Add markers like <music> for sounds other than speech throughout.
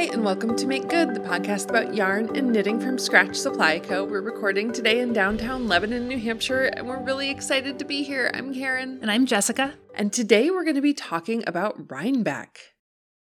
Hi, and welcome to Make Good, the podcast about yarn and knitting from Scratch Supply Co. We're recording today in downtown Lebanon, New Hampshire, and we're really excited to be here. I'm Karen. And I'm Jessica. And today we're going to be talking about Rhinebeck.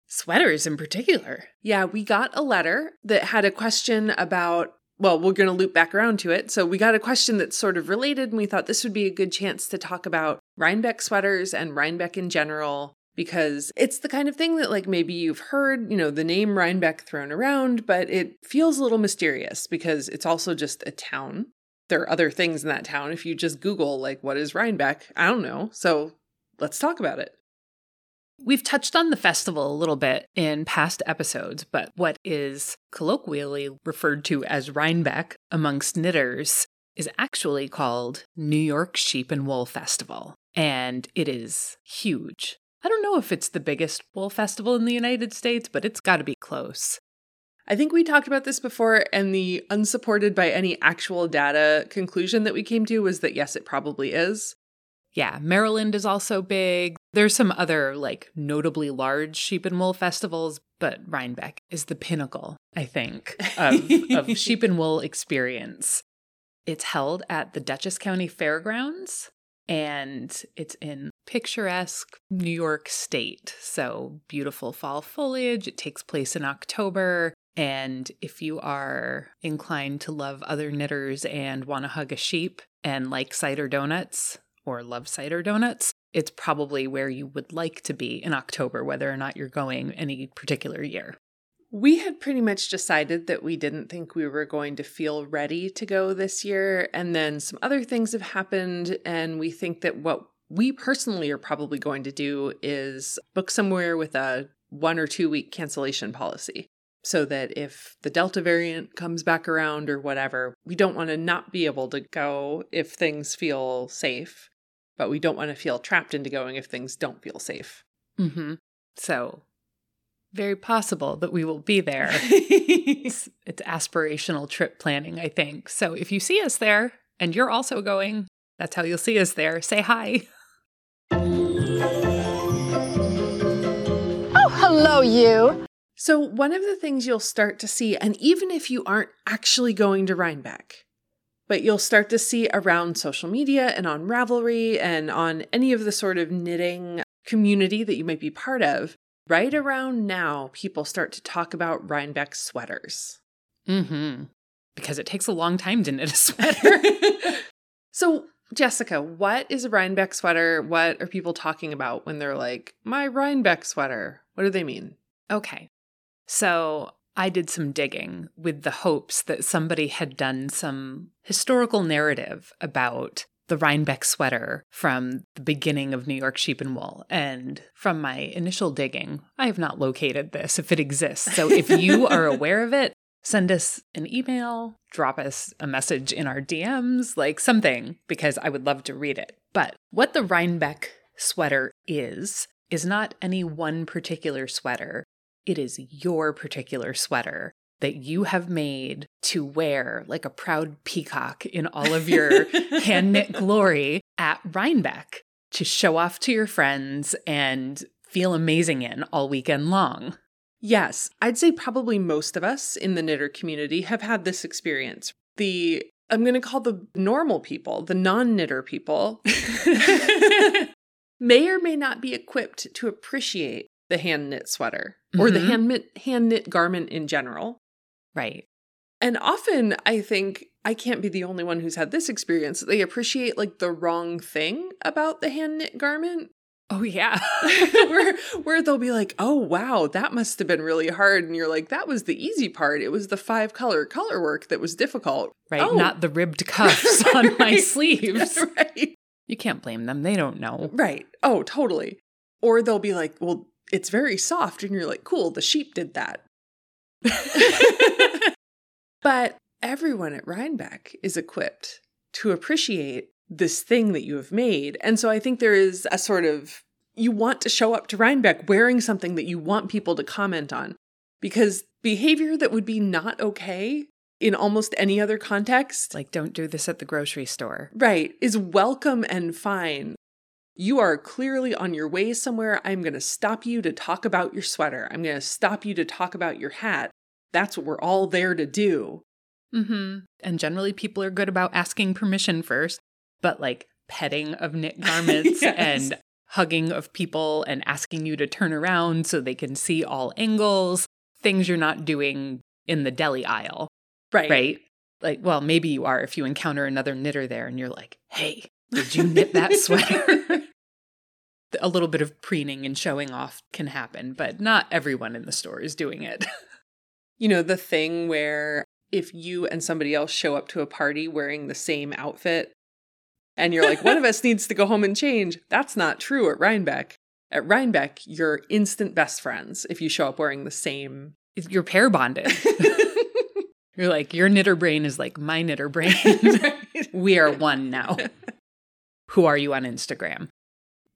Sweaters in particular. Yeah, we got a letter that had a question about well, we're going to loop back around to it. So we got a question that's sort of related, and we thought this would be a good chance to talk about Rhinebeck sweaters and Rhinebeck in general, because it's the kind of thing that, like, maybe you've heard, you know, the name Rhinebeck thrown around, but it feels a little mysterious because it's also just a town. There are other things in that town. If you just Google, like, what is Rhinebeck? I don't know. So let's talk about it. We've touched on the festival a little bit in past episodes, but what is colloquially referred to as Rhinebeck amongst knitters is actually called New York Sheep and Wool Festival. And it is huge. I don't know if it's the biggest wool festival in the United States, but it's got to be close. I think we talked about this before, and the unsupported by any actual data conclusion that we came to was that yes, it probably is. Yeah, Maryland is also big. There's some other like notably large sheep and wool festivals, but Rhinebeck is the pinnacle, I think, of, of <laughs> sheep and wool experience. It's held at the Dutchess County Fairgrounds and it's in picturesque New York State. So beautiful fall foliage. It takes place in October. And if you are inclined to love other knitters and want to hug a sheep and like cider donuts, or love cider donuts, it's probably where you would like to be in October, whether or not you're going any particular year. We had pretty much decided that we didn't think we were going to feel ready to go this year. And then some other things have happened. And we think that what we personally are probably going to do is book somewhere with a one or two week cancellation policy. So that if the Delta variant comes back around or whatever, we don't want to not be able to go if things feel safe but we don't want to feel trapped into going if things don't feel safe. Mm-hmm. So, very possible that we will be there. <laughs> it's, it's aspirational trip planning, I think. So, if you see us there and you're also going, that's how you'll see us there. Say hi. Oh, hello, you. So, one of the things you'll start to see, and even if you aren't actually going to Rhinebeck, but you'll start to see around social media and on Ravelry and on any of the sort of knitting community that you might be part of, right around now, people start to talk about Rhinebeck sweaters. Mm-hmm. Because it takes a long time to knit a sweater. <laughs> <laughs> so, Jessica, what is a Rhinebeck sweater? What are people talking about when they're like, my Rhinebeck sweater? What do they mean? Okay. So, I did some digging with the hopes that somebody had done some historical narrative about the Rhinebeck sweater from the beginning of New York Sheep and Wool. And from my initial digging, I have not located this if it exists. So if you <laughs> are aware of it, send us an email, drop us a message in our DMs, like something, because I would love to read it. But what the Rhinebeck sweater is, is not any one particular sweater it is your particular sweater that you have made to wear like a proud peacock in all of your <laughs> hand knit glory at Rhinebeck to show off to your friends and feel amazing in all weekend long. Yes, I'd say probably most of us in the knitter community have had this experience. The I'm going to call the normal people, the non knitter people, <laughs> may or may not be equipped to appreciate the hand knit sweater mm-hmm. or the mm-hmm. hand knit hand knit garment in general. Right. And often I think I can't be the only one who's had this experience. They appreciate like the wrong thing about the hand knit garment. Oh yeah. <laughs> <laughs> where where they'll be like, "Oh wow, that must have been really hard." And you're like, "That was the easy part. It was the five color color work that was difficult." Right, oh. not the ribbed <laughs> cuffs right. on my sleeves. right. You can't blame them. They don't know. Right. Oh, totally. Or they'll be like, "Well, it's very soft and you're like cool the sheep did that <laughs> but everyone at rhinebeck is equipped to appreciate this thing that you have made and so i think there is a sort of you want to show up to rhinebeck wearing something that you want people to comment on because behavior that would be not okay in almost any other context like don't do this at the grocery store right is welcome and fine You are clearly on your way somewhere. I'm going to stop you to talk about your sweater. I'm going to stop you to talk about your hat. That's what we're all there to do. Mm-hmm. And generally, people are good about asking permission first, but like petting of knit <laughs> garments yes. and hugging of people and asking you to turn around so they can see all angles, things you're not doing in the deli aisle. Right. Right. Like, well, maybe you are if you encounter another knitter there and you're like, hey, did you knit that <laughs> sweater? a little bit of preening and showing off can happen, but not everyone in the store is doing it. <laughs> you know, the thing where if you and somebody else show up to a party wearing the same outfit and you're like, one of <laughs> us needs to go home and change, that's not true at Rhinebeck. At Rhinebeck, you're instant best friends if you show up wearing the same. You're pair bonded. <laughs> you're like, your knitter brain is like my knitter brain. <laughs> we are one now. Who are you on Instagram?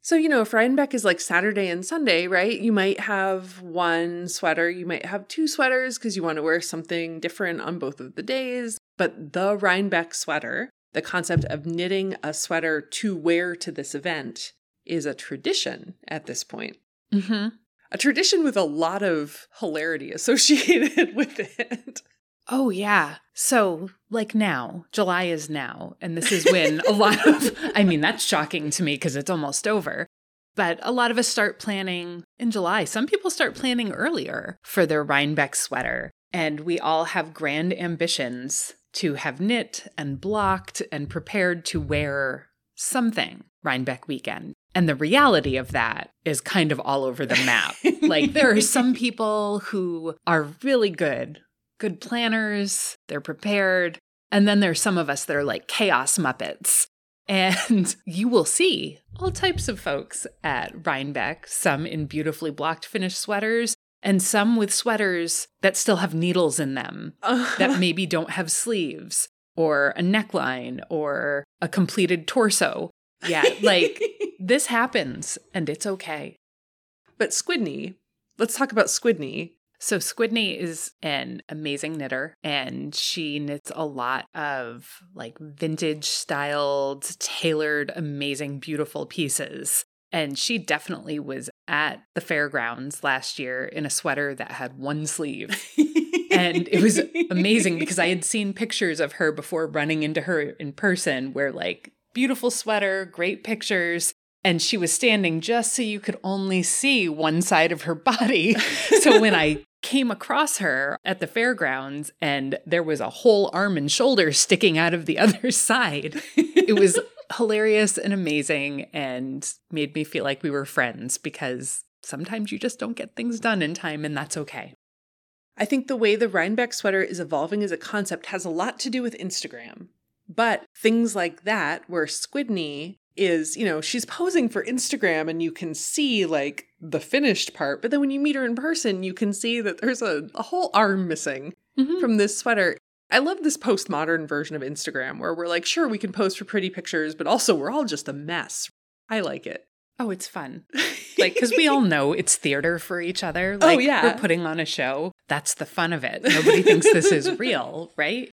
So, you know, if Rhinebeck is like Saturday and Sunday, right? You might have one sweater, you might have two sweaters because you want to wear something different on both of the days. But the Rhinebeck sweater, the concept of knitting a sweater to wear to this event, is a tradition at this point. Mm-hmm. A tradition with a lot of hilarity associated <laughs> with it. Oh, yeah. So, like now, July is now. And this is when a lot of, <laughs> I mean, that's shocking to me because it's almost over. But a lot of us start planning in July. Some people start planning earlier for their Rhinebeck sweater. And we all have grand ambitions to have knit and blocked and prepared to wear something Rhinebeck weekend. And the reality of that is kind of all over the map. <laughs> like, there are some people who are really good good planners, they're prepared. And then there's some of us that are like chaos muppets. <laughs> And you will see all types of folks at Rhinebeck, some in beautifully blocked finished sweaters, and some with sweaters that still have needles in them <laughs> that maybe don't have sleeves or a neckline or a completed torso. Yeah, <laughs> like this happens and it's okay. But Squidney, let's talk about Squidney. So, Squidney is an amazing knitter and she knits a lot of like vintage styled, tailored, amazing, beautiful pieces. And she definitely was at the fairgrounds last year in a sweater that had one sleeve. and it was amazing because I had seen pictures of her before running into her in person where like beautiful sweater, great pictures, and she was standing just so you could only see one side of her body. <laughs> so when I came across her at the fairgrounds and there was a whole arm and shoulder sticking out of the <laughs> other side. It was <laughs> hilarious and amazing and made me feel like we were friends because sometimes you just don't get things done in time and that's okay. I think the way the Rhinebeck sweater is evolving as a concept has a lot to do with Instagram. But things like that, where Squidney is, you know, she's posing for Instagram and you can see like the finished part, but then when you meet her in person, you can see that there's a, a whole arm missing mm-hmm. from this sweater. I love this postmodern version of Instagram where we're like, sure, we can post for pretty pictures, but also we're all just a mess. I like it. Oh, it's fun. <laughs> like, because we all know it's theater for each other. Oh, like, oh, yeah. We're putting on a show. That's the fun of it. Nobody thinks this is <laughs> real, right?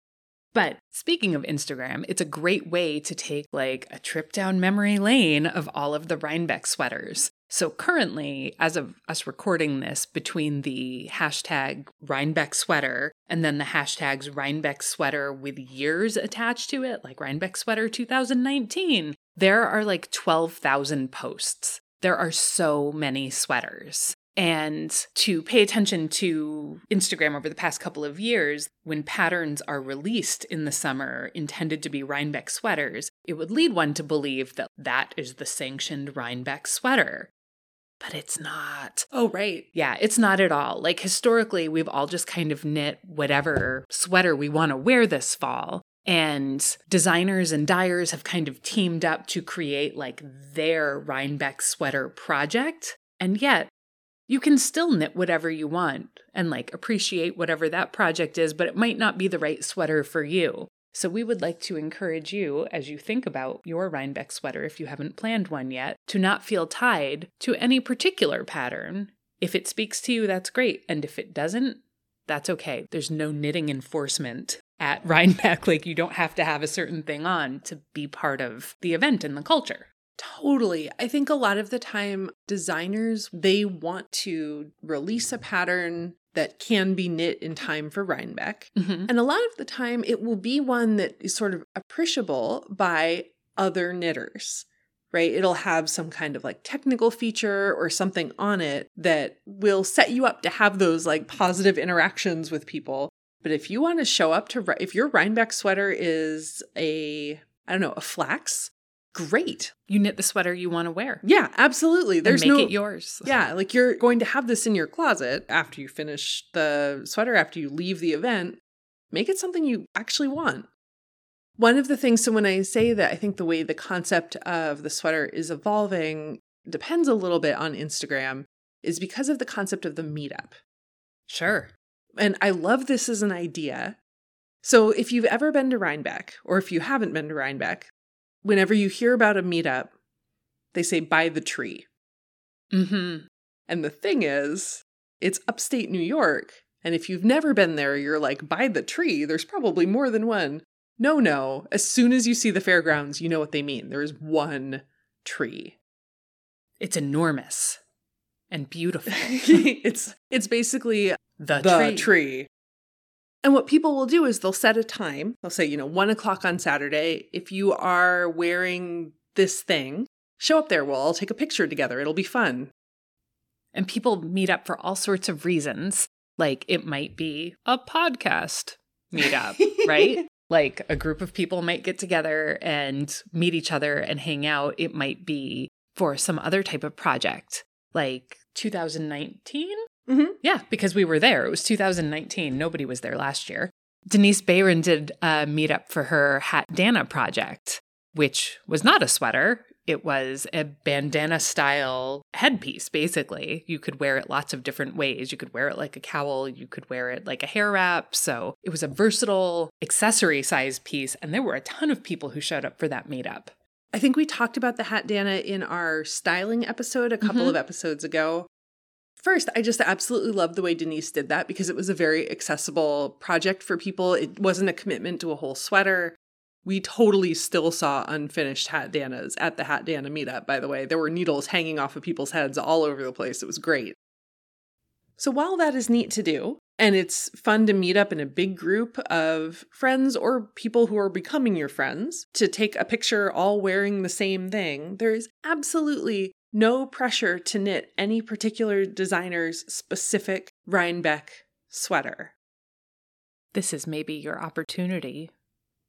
But speaking of Instagram, it's a great way to take like a trip down memory lane of all of the Rhinebeck sweaters. So currently, as of us recording this, between the hashtag Rhinebeck sweater and then the hashtags Rhinebeck sweater with years attached to it, like Rhinebeck sweater 2019, there are like 12,000 posts. There are so many sweaters and to pay attention to Instagram over the past couple of years, when patterns are released in the summer intended to be Rhinebeck sweaters, it would lead one to believe that that is the sanctioned Rhinebeck sweater. But it's not. Oh, right. Yeah, it's not at all. Like historically, we've all just kind of knit whatever sweater we want to wear this fall. And designers and dyers have kind of teamed up to create like their Rhinebeck sweater project. And yet, you can still knit whatever you want and like appreciate whatever that project is, but it might not be the right sweater for you. So, we would like to encourage you as you think about your Rhinebeck sweater, if you haven't planned one yet, to not feel tied to any particular pattern. If it speaks to you, that's great. And if it doesn't, that's okay. There's no knitting enforcement at <laughs> Rhinebeck. Like, you don't have to have a certain thing on to be part of the event and the culture. Totally. I think a lot of the time designers they want to release a pattern that can be knit in time for Rhinebeck. Mm-hmm. And a lot of the time it will be one that is sort of appreciable by other knitters. Right? It'll have some kind of like technical feature or something on it that will set you up to have those like positive interactions with people. But if you want to show up to, if your Rhinebeck sweater is a, I don't know, a flax, great. You knit the sweater you want to wear. Yeah, absolutely. There's and make no it yours. <laughs> Yeah, like you're going to have this in your closet after you finish the sweater, after you leave the event. Make it something you actually want. One of the things, so when I say that I think the way the concept of the sweater is evolving depends a little bit on Instagram, is because of the concept of the meetup. Sure. And I love this as an idea. So if you've ever been to Rhinebeck, or if you haven't been to Rhinebeck, whenever you hear about a meetup, they say by the tree. Mm-hmm. And the thing is, it's upstate New York. And if you've never been there, you're like, by the tree, there's probably more than one. No, no. As soon as you see the fairgrounds, you know what they mean. There's one tree. It's enormous and beautiful. <laughs> it's it's basically The, the tree. tree. And what people will do is they'll set a time. They'll say, you know, one o'clock on Saturday. If you are wearing this thing, show up there. We'll all take a picture together. It'll be fun. And people meet up for all sorts of reasons. Like it might be a podcast meetup, <laughs> right? Like a group of people might get together and meet each other and hang out. It might be for some other type of project, like 2019. Mhm. Yeah, because we were there. It was 2019. Nobody was there last year. Denise Bayron did a meetup for her Hat Dana project, which was not a sweater. It was a bandana style headpiece, basically. You could wear it lots of different ways. You could wear it like a cowl, you could wear it like a hair wrap. So it was a versatile accessory size piece. And there were a ton of people who showed up for that meetup. I think we talked about the hat Dana in our styling episode a couple Mhm. of episodes ago. First, I just absolutely love the way Denise did that because it was a very accessible project for people. It wasn't a commitment to a whole sweater. We totally still saw unfinished hat Danas at the Hat Dana meetup, by the way. There were needles hanging off of people's heads all over the place. It was great. So while that is neat to do, and it's fun to meet up in a big group of friends or people who are becoming your friends to take a picture all wearing the same thing, there is absolutely no pressure to knit any particular designer's specific Rhinebeck sweater. This is maybe your opportunity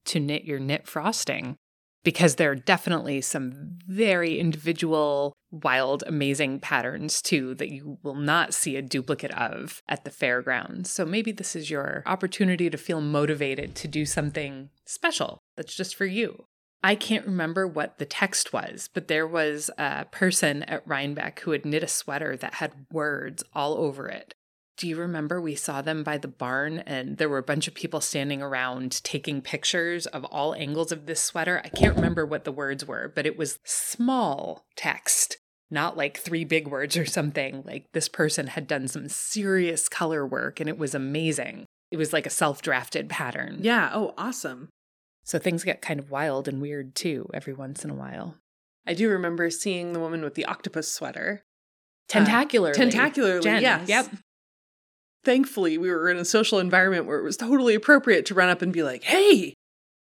to knit your knit frosting because there are definitely some very individual, wild, amazing patterns too that you will not see a duplicate of at the fairgrounds. So maybe this is your opportunity to feel motivated to do something special that's just for you. I can't remember what the text was, but there was a person at Rhinebeck who had knit a sweater that had words all over it. Do you remember we saw them by the barn and there were a bunch of people standing around taking pictures of all angles of this sweater? I can't remember what the words were, but it was small text, not like three big words or something. Like this person had done some serious color work and it was amazing. It was like a self drafted pattern. Yeah, oh, awesome. So things get kind of wild and weird too every once in a while. I do remember seeing the woman with the octopus sweater. Tentacularly. Tentacularly, Jen, yes. Yep. Thankfully, we were in a social environment where it was totally appropriate to run up and be like, hey,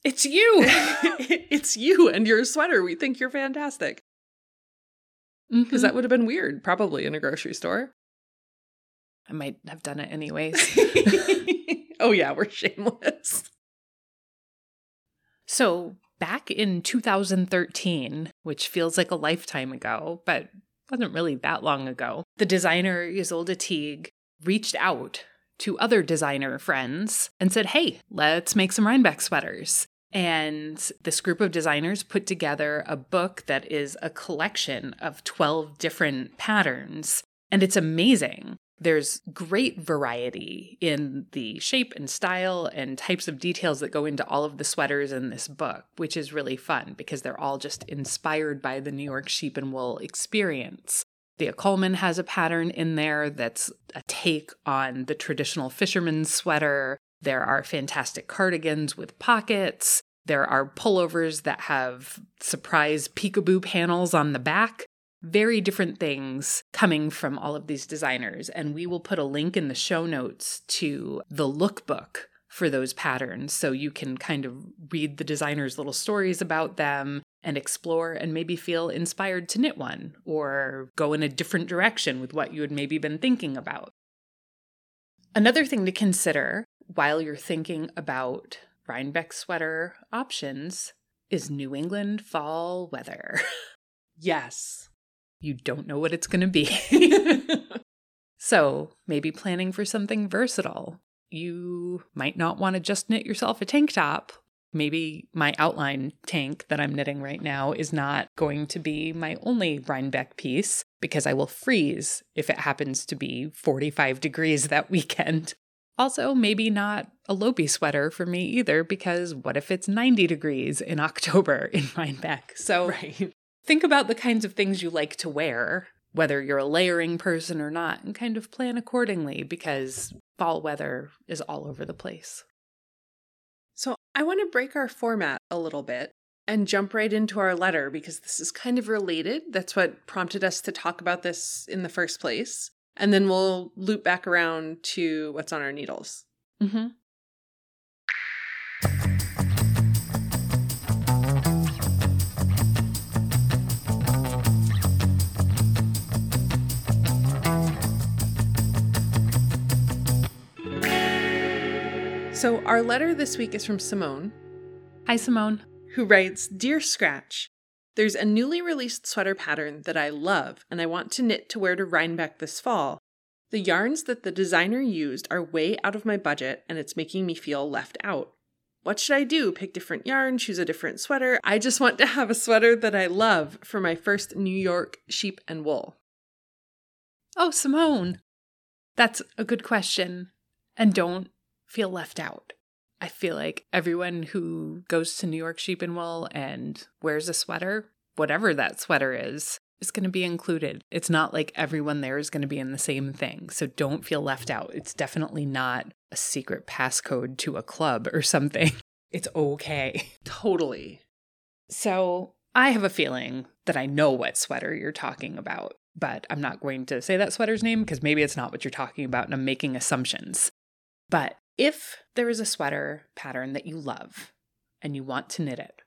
It's you. <laughs> it's you and your sweater. We think you're fantastic. Because Mhm. that would have been weird, probably in a grocery store. I might have done it anyways. <laughs> oh, yeah, we're shameless. So, back in 2013, which feels like a lifetime ago, but wasn't really that long ago, the designer Ysolda Teague reached out to other designer friends and said, Hey, let's make some Rhinebeck sweaters. And this group of designers put together a book that is a collection of 12 different patterns. And it's amazing. There's great variety in the shape and style and types of details that go into all of the sweaters in this book, which is really fun because they're all just inspired by the New York sheep and wool experience. Thea Coleman has a pattern in there that's a take on the traditional fisherman's sweater. There are fantastic cardigans with pockets. There are pullovers that have surprise peekaboo panels on the back. Very different things coming from all of these designers. And we will put a link in the show notes to the lookbook for those patterns so you can kind of read the designers' little stories about them and explore and maybe feel inspired to knit one or go in a different direction with what you had maybe been thinking about. Another thing to consider while you're thinking about Rhinebeck sweater options is New England fall weather. <laughs> Yes. You don't know what it's going to be. <laughs> so, maybe planning for something versatile. You might not want to just knit yourself a tank top. Maybe my outline tank that I'm knitting right now is not going to be my only Rhinebeck piece because I will freeze if it happens to be 45 degrees that weekend. Also, maybe not a Lopi sweater for me either, because what if it's 90 degrees in October in Rhinebeck? So Right. Think about the kinds of things you like to wear, whether you're a layering person or not, and kind of plan accordingly because fall weather is all over the place. So I want to break our format a little bit and jump right into our letter because this is kind of related. That's what prompted us to talk about this in the first place. And then we'll loop back around to what's on our needles. Mm-hmm. So our letter this week is from Simone, Hi, Simone. who writes Dear Scratch, there's a newly released sweater pattern that I love and I want to knit to wear to Rhinebeck this fall. The yarns that the designer used are way out of my budget and it's making me feel left out. What should I do? Pick different yarn, choose a different sweater? I just want to have a sweater that I love for my first New York sheep and wool. Oh, Simone. That's a good question. And don't feel left out. I feel like everyone who goes to New York Sheep and Wool and wears a sweater, whatever that sweater is, is going to be included. It's not like everyone there is going to be in the same thing. So don't feel left out. It's definitely not a secret passcode to a club or something. <laughs> It's okay. Totally. So I have a feeling that I know what sweater you're talking about, but I'm not going to say that sweater's name because maybe it's not what you're talking about and I'm making assumptions. But if there is a sweater pattern that you love and you want to knit it,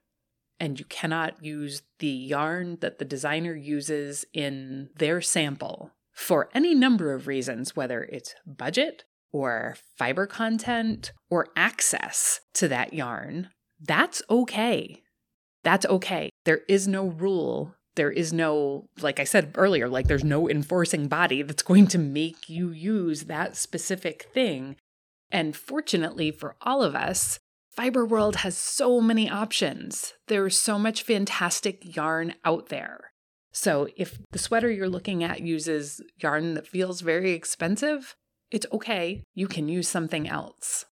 and you cannot use the yarn that the designer uses in their sample for any number of reasons, whether it's budget or fiber content or access to that yarn, that's okay. That's okay. There is no rule. There is no, like I said earlier, like there's no enforcing body that's going to make you use that specific thing. And fortunately for all of us, Fiber World has so many options. There's so much fantastic yarn out there. So if the sweater you're looking at uses yarn that feels very expensive, it's okay. You can use something else.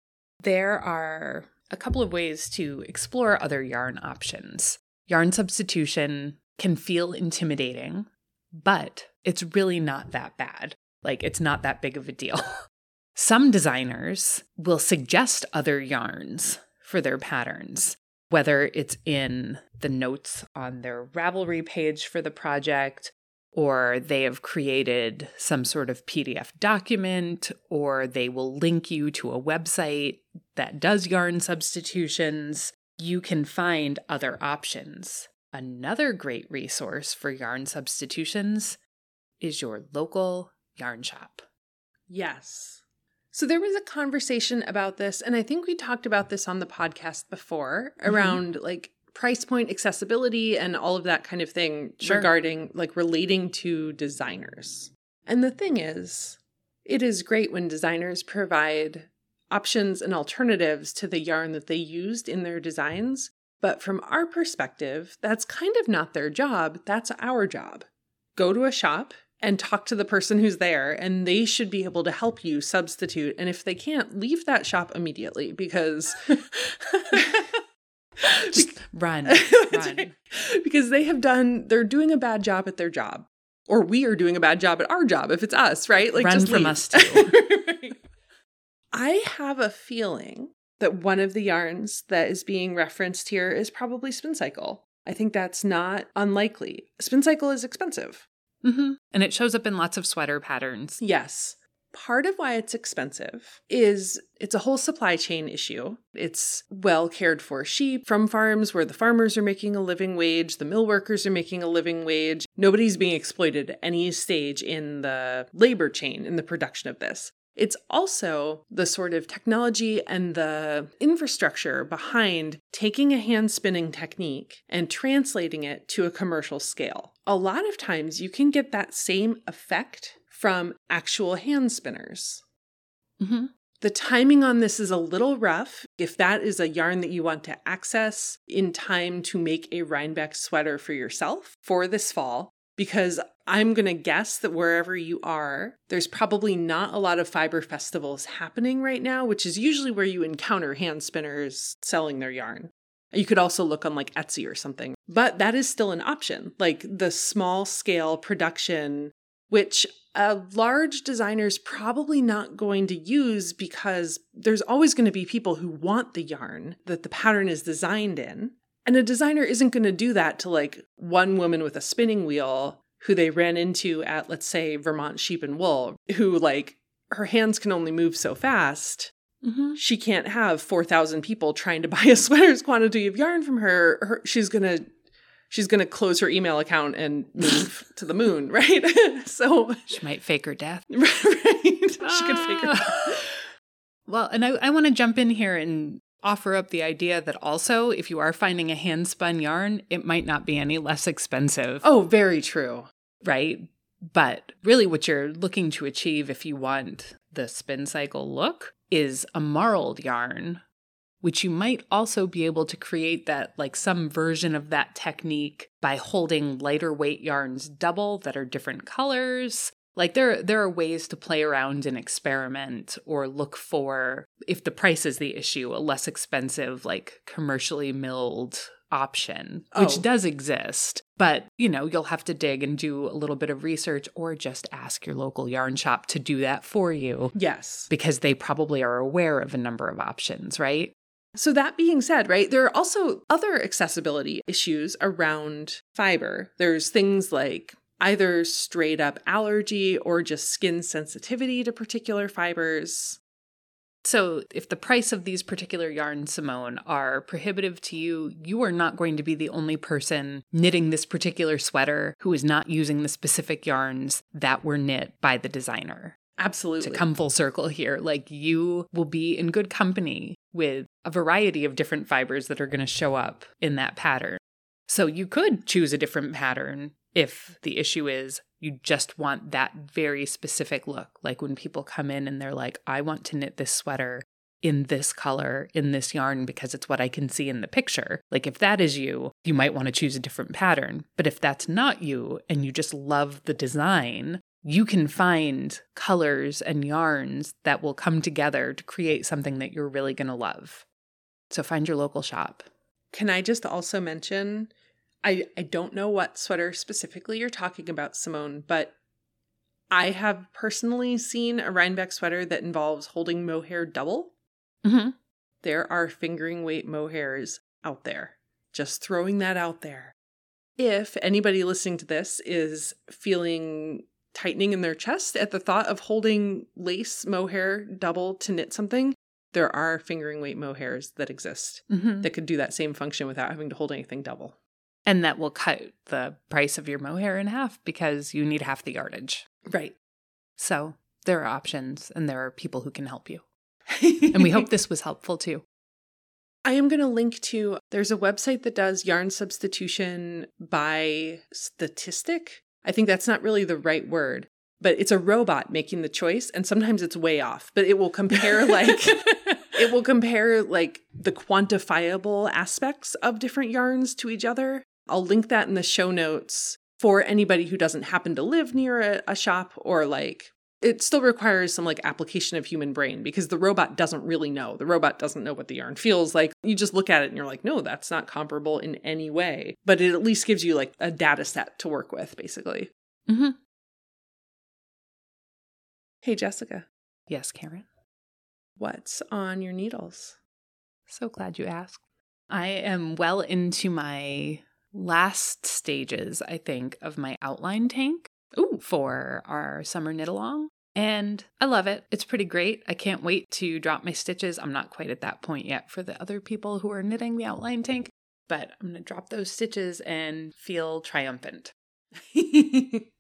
There are a couple of ways to explore other yarn options. Yarn substitution can feel intimidating, but it's really not that bad. Like, it's not that big of a deal. <laughs> Some designers will suggest other yarns for their patterns, whether it's in the notes on their Ravelry page for the project, or they have created some sort of PDF document, or they will link you to a website that does yarn substitutions. You can find other options. Another great resource for yarn substitutions is your local yarn shop. Yes. So there was a conversation about this, and I think we talked about this on the podcast before mm-hmm. around like price point accessibility and all of that kind of thing Sure. regarding like relating to designers. And the thing is, it is great when designers provide options and alternatives to the yarn that they used in their designs. But from our perspective, that's kind of not their job. That's our job. Go to a shop and talk to the person who's there, and they should be able to help you substitute. And if they can't, leave that shop immediately because. <laughs> Just run, <laughs> run. because they have done they're doing a bad job at their job or we are doing a bad job at our job if it's us right Like Run from leave. us too. Right. <laughs> i have a feeling that one of the yarns that is being referenced here is probably Spincycle. I think that's not unlikely. Spincycle is expensive. Mm-hmm. And it shows up in lots of sweater patterns. Yes. Part of why it's expensive is it's a whole supply chain issue. It's well cared for sheep from farms where the farmers are making a living wage, the mill workers are making a living wage. Nobody's being exploited at any stage in the labor chain in the production of this. It's also the sort of technology and the infrastructure behind taking a hand spinning technique and translating it to a commercial scale. A lot of times you can get that same effect from actual hand spinners. Mm-hmm. The timing on this is a little rough. If that is a yarn that you want to access in time to make a Rhinebeck sweater for yourself for this fall, because I'm going to guess that wherever you are, there's probably not a lot of fiber festivals happening right now, which is usually where you encounter hand spinners selling their yarn. You could also look on like Etsy or something, but that is still an option. Like the small scale production, which a large designer is probably not going to use because there's always going to be people who want the yarn that the pattern is designed in. And a designer isn't going to do that to like one woman with a spinning wheel who they ran into at, let's say, Vermont Sheep and Wool, who like her hands can only move so fast. Mm-hmm. She can't have 4,000 people trying to <laughs> buy a sweater's quantity of yarn from her. her she's going to she's going to close her email account and move <laughs> to the moon, right? <laughs> so she might fake her death. right. She could fake her death. Well, and I, I want to jump in here and offer up the idea that also, if you are finding a hand spun yarn, it might not be any less expensive. Oh, very true. Right. But really, what you're looking to achieve if you want the Spincycle look is a marled yarn, which you might also be able to create that, like some version of that technique by holding lighter weight yarns double that are different colors. Like there there are ways to play around and experiment or look for if the price is the issue, a less expensive like commercially milled option, which oh. does exist. But, you know, you'll have to dig and do a little bit of research or just ask your local yarn shop to do that for you. Yes. Because they probably are aware of a number of options, right? So, that being said, right, there are also other accessibility issues around fiber. There's things like either straight up allergy or just skin sensitivity to particular fibers. So, if the price of these particular yarns, Simone, are prohibitive to you, you are not going to be the only person knitting this particular sweater who is not using the specific yarns that were knit by the designer. Absolutely. To come full circle here, like you will be in good company with a variety of different fibers that are going to show up in that pattern. So, you could choose a different pattern if the issue is you just want that very specific look. Like when people come in and they're like, I want to knit this sweater in this color, in this yarn, because it's what I can see in the picture. Like if that is you, you might want to choose a different pattern. But if that's not you and you just love the design, you can find colors and yarns that will come together to create something that you're really going to love. So find your local shop. Can I just also mention I, I don't know what sweater specifically you're talking about, Simone, but I have personally seen a Rhinebeck sweater that involves holding mohair double. Mm-hmm. There are fingering weight mohairs out there. Just throwing that out there. If anybody listening to this is feeling tightening in their chest at the thought of holding lace mohair double to knit something, there are fingering weight mohairs that exist mm-hmm. that could do that same function without having to hold anything double. And that will cut the price of your mohair in half because you need half the yardage. Right. So there are options and there are people who can help you. <laughs> and we hope this was helpful too. I am going to link to there's a website that does yarn substitution by statistic. I think that's not really the right word, but it's a robot making the choice and sometimes it's way off, but it will compare <laughs> like it will compare like the quantifiable aspects of different yarns to each other I'll link that in the show notes for anybody who doesn't happen to live near a, a shop or like it still requires some like application of human brain because the robot doesn't really know. The robot doesn't know what the yarn feels like. You just look at it and you're like, no, that's not comparable in any way. But it at least gives you like a data set to work with, basically. Mm-hmm. Hey, Jessica. Yes, Karen. What's on your needles? So glad you asked. I am well into my last stages, I think, of my outline tank Ooh. for our summer knit along. And I love it. It's pretty great. I can't wait to drop my stitches. I'm not quite at that point yet for the other people who are knitting the outline tank, but I'm going to drop those stitches and feel triumphant. <laughs>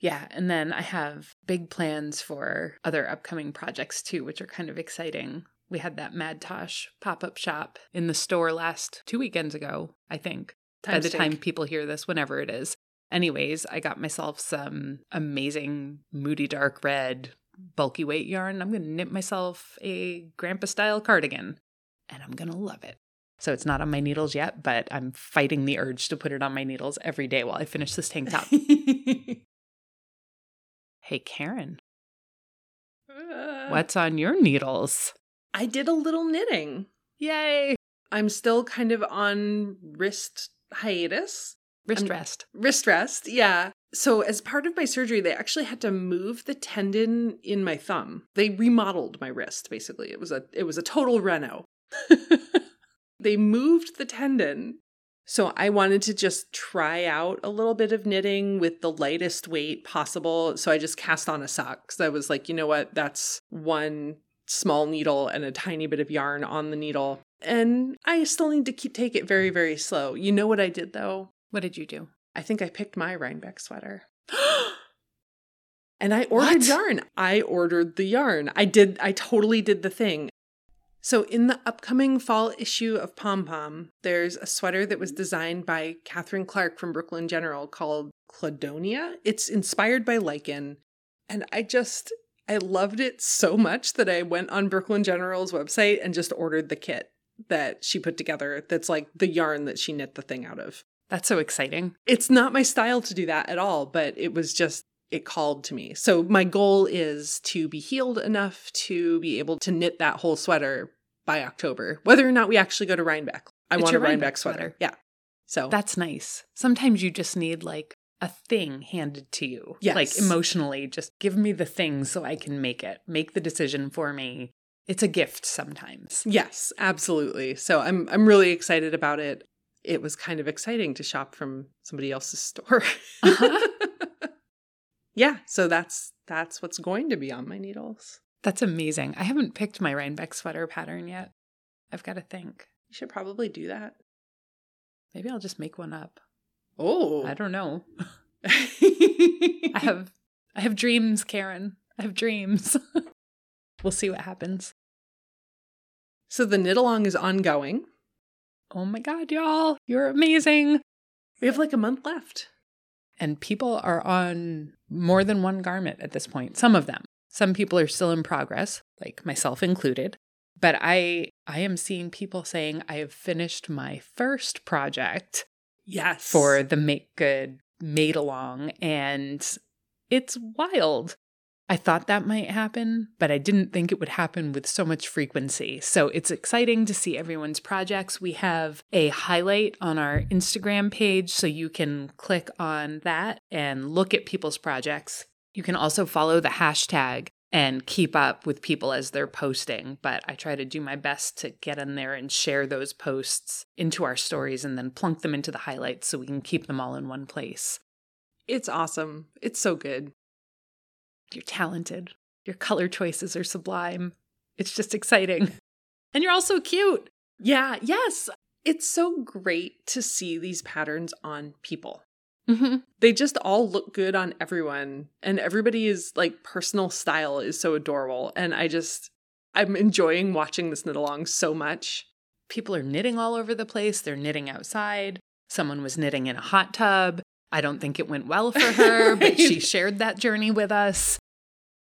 Yeah, and then I have big plans for other upcoming projects too, which are kind of exciting. We had that Madtosh pop up shop in the store last two weekends ago, I think. By the time people hear this, whenever it is. Anyways, I got myself some amazing moody dark red bulky weight yarn. I'm going to knit myself a grandpa style cardigan and I'm going to love it. So it's not on my needles yet, but I'm fighting the urge to put it on my needles every day while I finish this tank top. <laughs> hey, Karen, Uh, what's on your needles? I did a little knitting. Yay! I'm still kind of on wrist hiatus. Wrist I'm- rest. Wrist rest, yeah. So, as part of my surgery, they actually had to move the tendon in my thumb. They remodeled my wrist, basically. It was a it was a total reno. <laughs> they moved the tendon. So, I wanted to just try out a little bit of knitting with the lightest weight possible. So, I just cast on a sock because I was like, you know what? That's one small needle and a tiny bit of yarn on the needle. And I still need to keep take it very, very slow. You know what I did though? What did you do? I think I picked my Rhinebeck sweater. <gasps> and I ordered What? yarn. I ordered the yarn. I did, I totally did the thing. So, in the upcoming fall issue of Pom Pom, there's a sweater that was designed by Catherine Clark from Brooklyn General called Cladonia. It's inspired by lichen. And I just, I loved it so much that I went on Brooklyn General's website and just ordered the kit that she put together that's like the yarn that she knit the thing out of That's so exciting. it's not my style to do that at all, but it was just it called to me. So my goal is to be healed enough to be able to knit that whole sweater by October, whether or not we actually go to Rhinebeck. I It's want a Rhinebeck, Rhinebeck sweater. sweater. Yeah. So That's nice. Sometimes you just need like a thing handed to you. Yes. Like emotionally, just give me the thing so I can make it. Make the decision for me. It's a gift sometimes. yes, absolutely. So I'm I'm really excited about it. It was kind of exciting to shop from somebody else's store. Uh-huh. <laughs> yeah, so that's that's what's going to be on my needles. That's amazing. I haven't picked my Rhinebeck sweater pattern yet. I've got to think. You should probably do that. Maybe I'll just make one up. Oh. I don't know. <laughs> I have I have dreams, Karen. I have dreams. <laughs> we'll see what happens. So the knit along is ongoing. Oh my god, y'all. You're amazing. We have like a month left. And people are on more than one garment at this point. Some of them. Some people are still in progress, like myself included. But I I am seeing people saying I have finished my first project Yes. for the Make Good Maed-along and it's wild. I thought that might happen, but I didn't think it would happen with so much frequency. So it's exciting to see everyone's projects. We have a highlight on our Instagram page, so you can click on that and look at people's projects. You can also follow the hashtag and keep up with people as they're posting. But I try to do my best to get in there and share those posts into our stories and then plunk them into the highlights so we can keep them all in one place. It's awesome. It's so good. You're talented. Your color choices are sublime. It's just exciting. <laughs> And you're also cute. Yeah, yes. It's so great to see these patterns on people. Mm-hmm. They just all look good on everyone, and everybody is like personal style is so adorable. And I just, I'm enjoying watching this knit along so much. People are knitting all over the place. They're knitting outside. Someone was knitting in a hot tub. I don't think it went well for <laughs> her, but she shared that journey with us.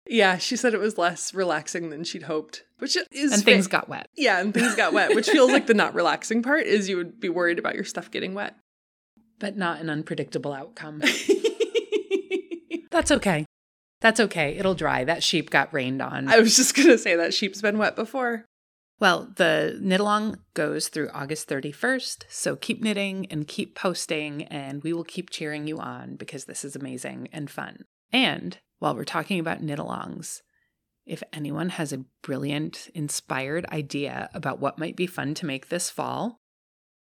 Yeah, she said it was less relaxing than she'd hoped, which is And things fa- got wet. yeah, and things got wet, which feels like the not relaxing part is you would be worried about your stuff getting wet. but not an unpredictable outcome. <laughs> That's okay. That's okay. It'll dry. That sheep got rained on. I was just gonna say that sheep's been wet before. Well, the knit along goes through August 31st. So keep knitting and keep posting, and we will keep cheering you on because this is amazing and fun. And while we're talking about knit alongs, If anyone has a brilliant, inspired idea about what might be fun to make this fall,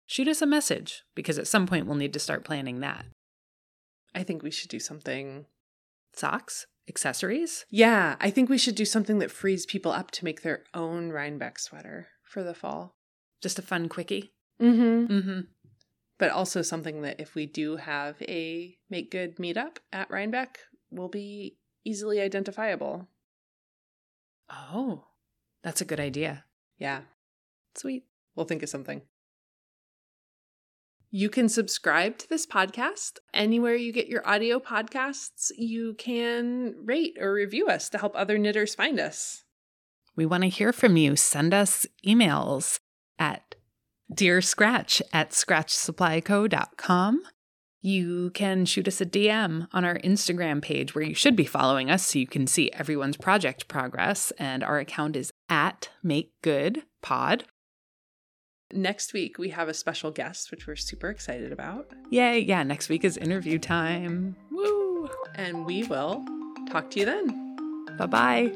shoot us a message because at some point we'll need to start planning that. I think we should do something. Socks? Accessories? Yeah, I think we should do something that frees people up to make their own Rhinebeck sweater for the fall. Just a fun quickie? Mm-hmm. Mm-hmm. But also something that if we do have a make good meetup at Rhinebeck will be easily identifiable. Oh, that's a good idea. Yeah, Sweet. we'll think of something. You can subscribe to this podcast anywhere you get your audio podcasts. You can rate or review us to help other knitters find us. We want to hear from you. Send us emails at dearscratch at scratchsupplyco.com. You can shoot us a DM on our Instagram page where you should be following us so you can see everyone's project progress. And our account is at makegoodpod. Next week, we have a special guest, which we're super excited about. Yay. Yeah, next week is interview time. Woo. And we will talk to you then. Bye bye.